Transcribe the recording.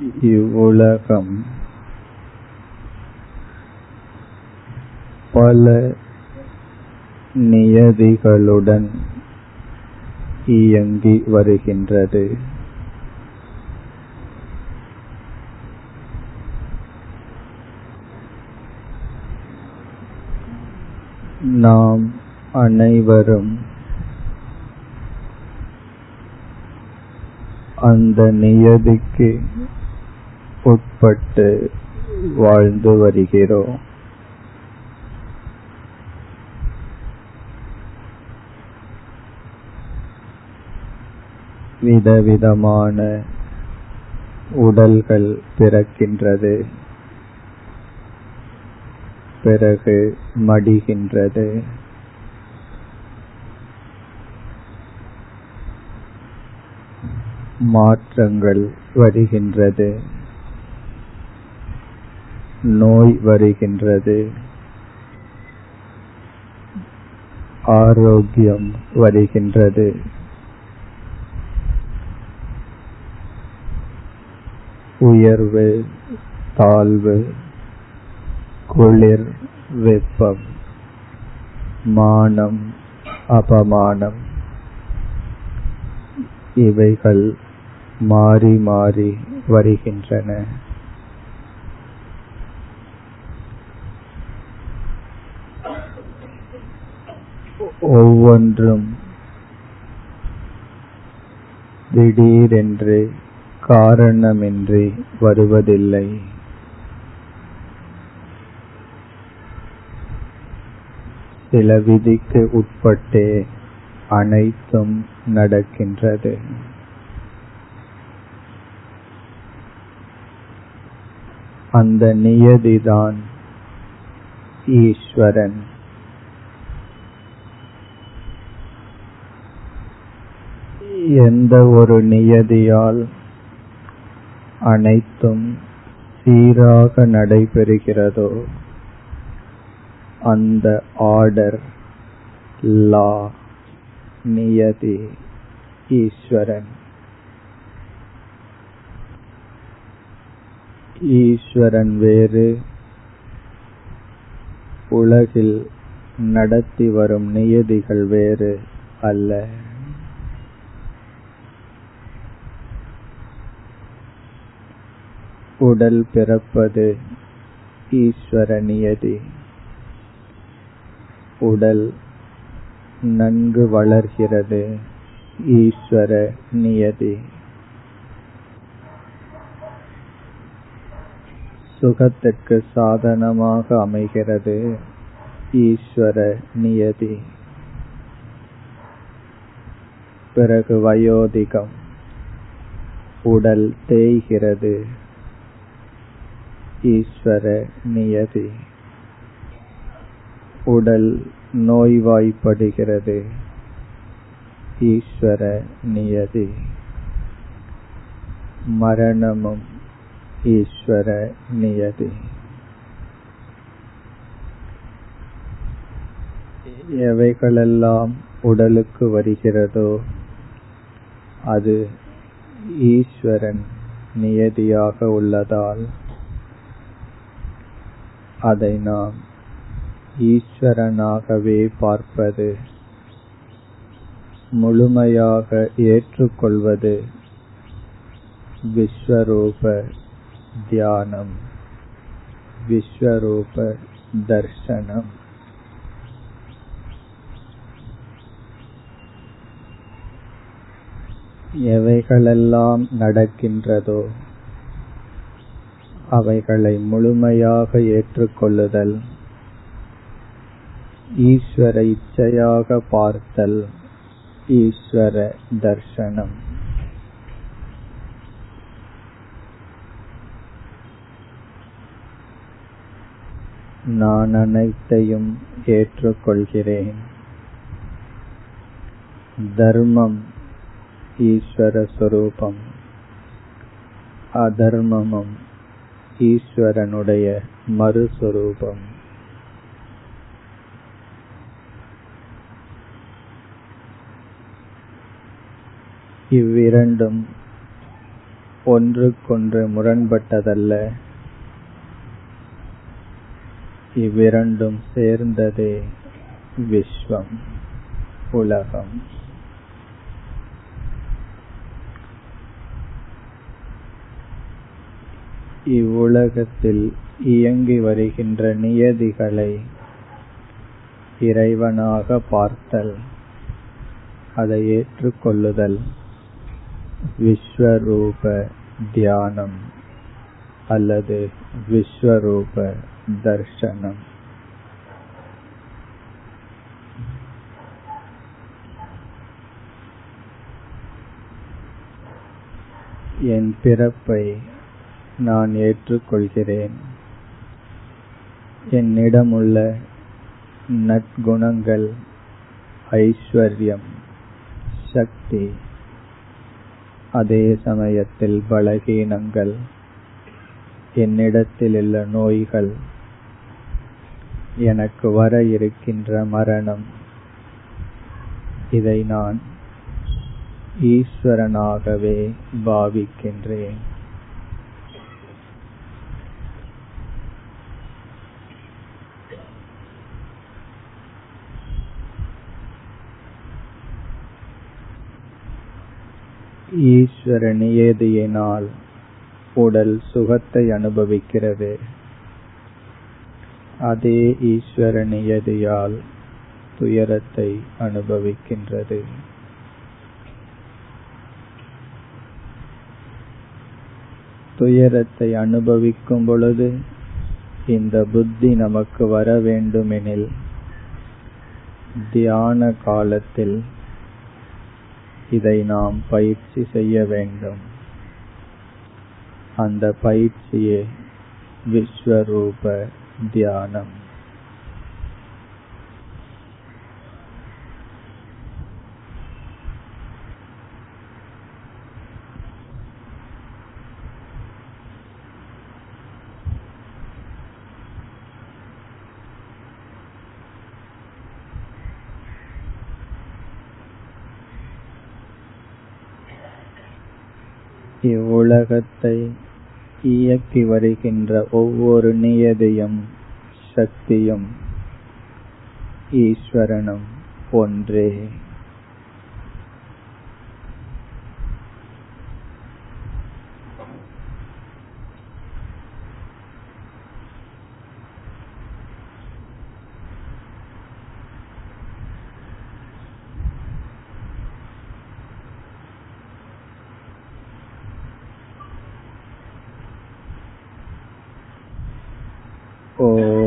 இவ்வுலகம் பல நியதிகளுடன் இயங்கி வருகின்றது. நாம் அனைவரும் அந்த நியதிக்கு உட்பட்டு வாழ்ந்து வருகிறோம். விதவிதமான உடல்கள் பிறக்கின்றது. பிறகு மடிகின்றது. மாற்றங்கள் வருகின்றது. நோய் வருகின்றது. ஆரோக்கியம் வருகின்றது. உயர்வு தாழ்வு குளிர் வெப்பம் மானம் அபமானம். இவைகள் மாறி மாறி வருகின்றன. ஒவ்வொன்றும் திடீரென்று காரணமின்றி வருவதில்லை. சில விதிக்கு உட்பட்டே அனைத்தும் நடக்கின்றது. அந்த நியதிதான் ஈஸ்வரன். எந்த ஒரு நியதியால் அனைத்தும் சீராக நடைபெறுகிறதோ அந்த ஆர்டர் லா நியதி ஈஸ்வரன். ஈஸ்வரன் வேறு உலகில் நடத்தி வரும் நியதிகள் வேறு அல்ல. உடல் பிறப்பது ஈஸ்வர நியதி உடல் நன்கு வளர்கிறது ஈஸ்வர நியதி சுகத்திற்கு சாதனமாக அமைகிறது ஈஸ்வர நியதி பிறகு வயோதிகம் உடல் தேய்கிறது ஈஸ்வர நியதி. உடல் நோய்வாய்ப்படுகிறது. ஈஸ்வர நியதி. மரணமும் ஈஸ்வர நியதி. எவைகளெல்லாம் உடலுக்கு வருகிறதோ அது ஈஸ்வரன் நியதியாக உள்ளதால் அதை நாம் ஈஸ்வரனாகவே பார்ப்பது முழுமையாக ஏற்றுக்கொள்வது விஸ்வரூப தியானம் விஸ்வரூப தர்சனம். எவைகளெல்லாம் நடக்கின்றதோ அவைகளை முழுமையாக ஏற்றுக்கொள்ளுதல். ஈஸ்வர இச்சையாக பார்த்தல். ஈஸ்வர தர்சனம். நான் அனைத்தையும் ஏற்றுக்கொள்கிறேன். தர்மம் ஈஸ்வர சொரூபம். அதர்மமும் ஈஸ்வரனுடைய மறுஸ்வரூபம். இவ்விரண்டும் ஒன்றுக்கொன்று முரண்பட்டதல்ல. இவ்விரண்டும் சேர்ந்ததே விஸ்வம் உலகம். இவ்வுலகத்தில் இயங்கி வருகின்ற நியதிகளை இறைவனாக பார்த்தல் அதை ஏற்றுக்கொள்ளுதல். விஸ்வரூப தியானம் அல்லது விஸ்வரூப தர்சனம். என் பிறப்பை நான் ஏற்றுக்கொள்கிறேன். என்னிடமுள்ள நற்குணங்கள் ஐஸ்வர்யம் சக்தி அதே சமயத்தில் பலகீனங்கள் என்னிடத்திலுள்ள நோய்கள் எனக்கு வர இருக்கின்ற மரணம். இதை நான் ஈஸ்வரனாகவே பாவிக்கின்றேன். ஈஸ்வர நியதியினால் உடல் சுகத்தை அனுபவிக்கிறது. அதே ஈஸ்வர நியதியால் துயரத்தை அனுபவிக்கின்றது. துயரத்தை அனுபவிக்கும் பொழுது இந்த புத்தி நமக்கு வர வேண்டுமெனில் தியான காலத்தில் இதை நாம் பயிற்சி செய்ய வேண்டும். அந்த பயிற்சியே விஸ்வரூப தியானம். இவ்வுலகத்தை இயக்கி வருகின்ற ஒவ்வொரு நியதியும் சக்தியும் ஈஸ்வரனும் ஒன்றே. o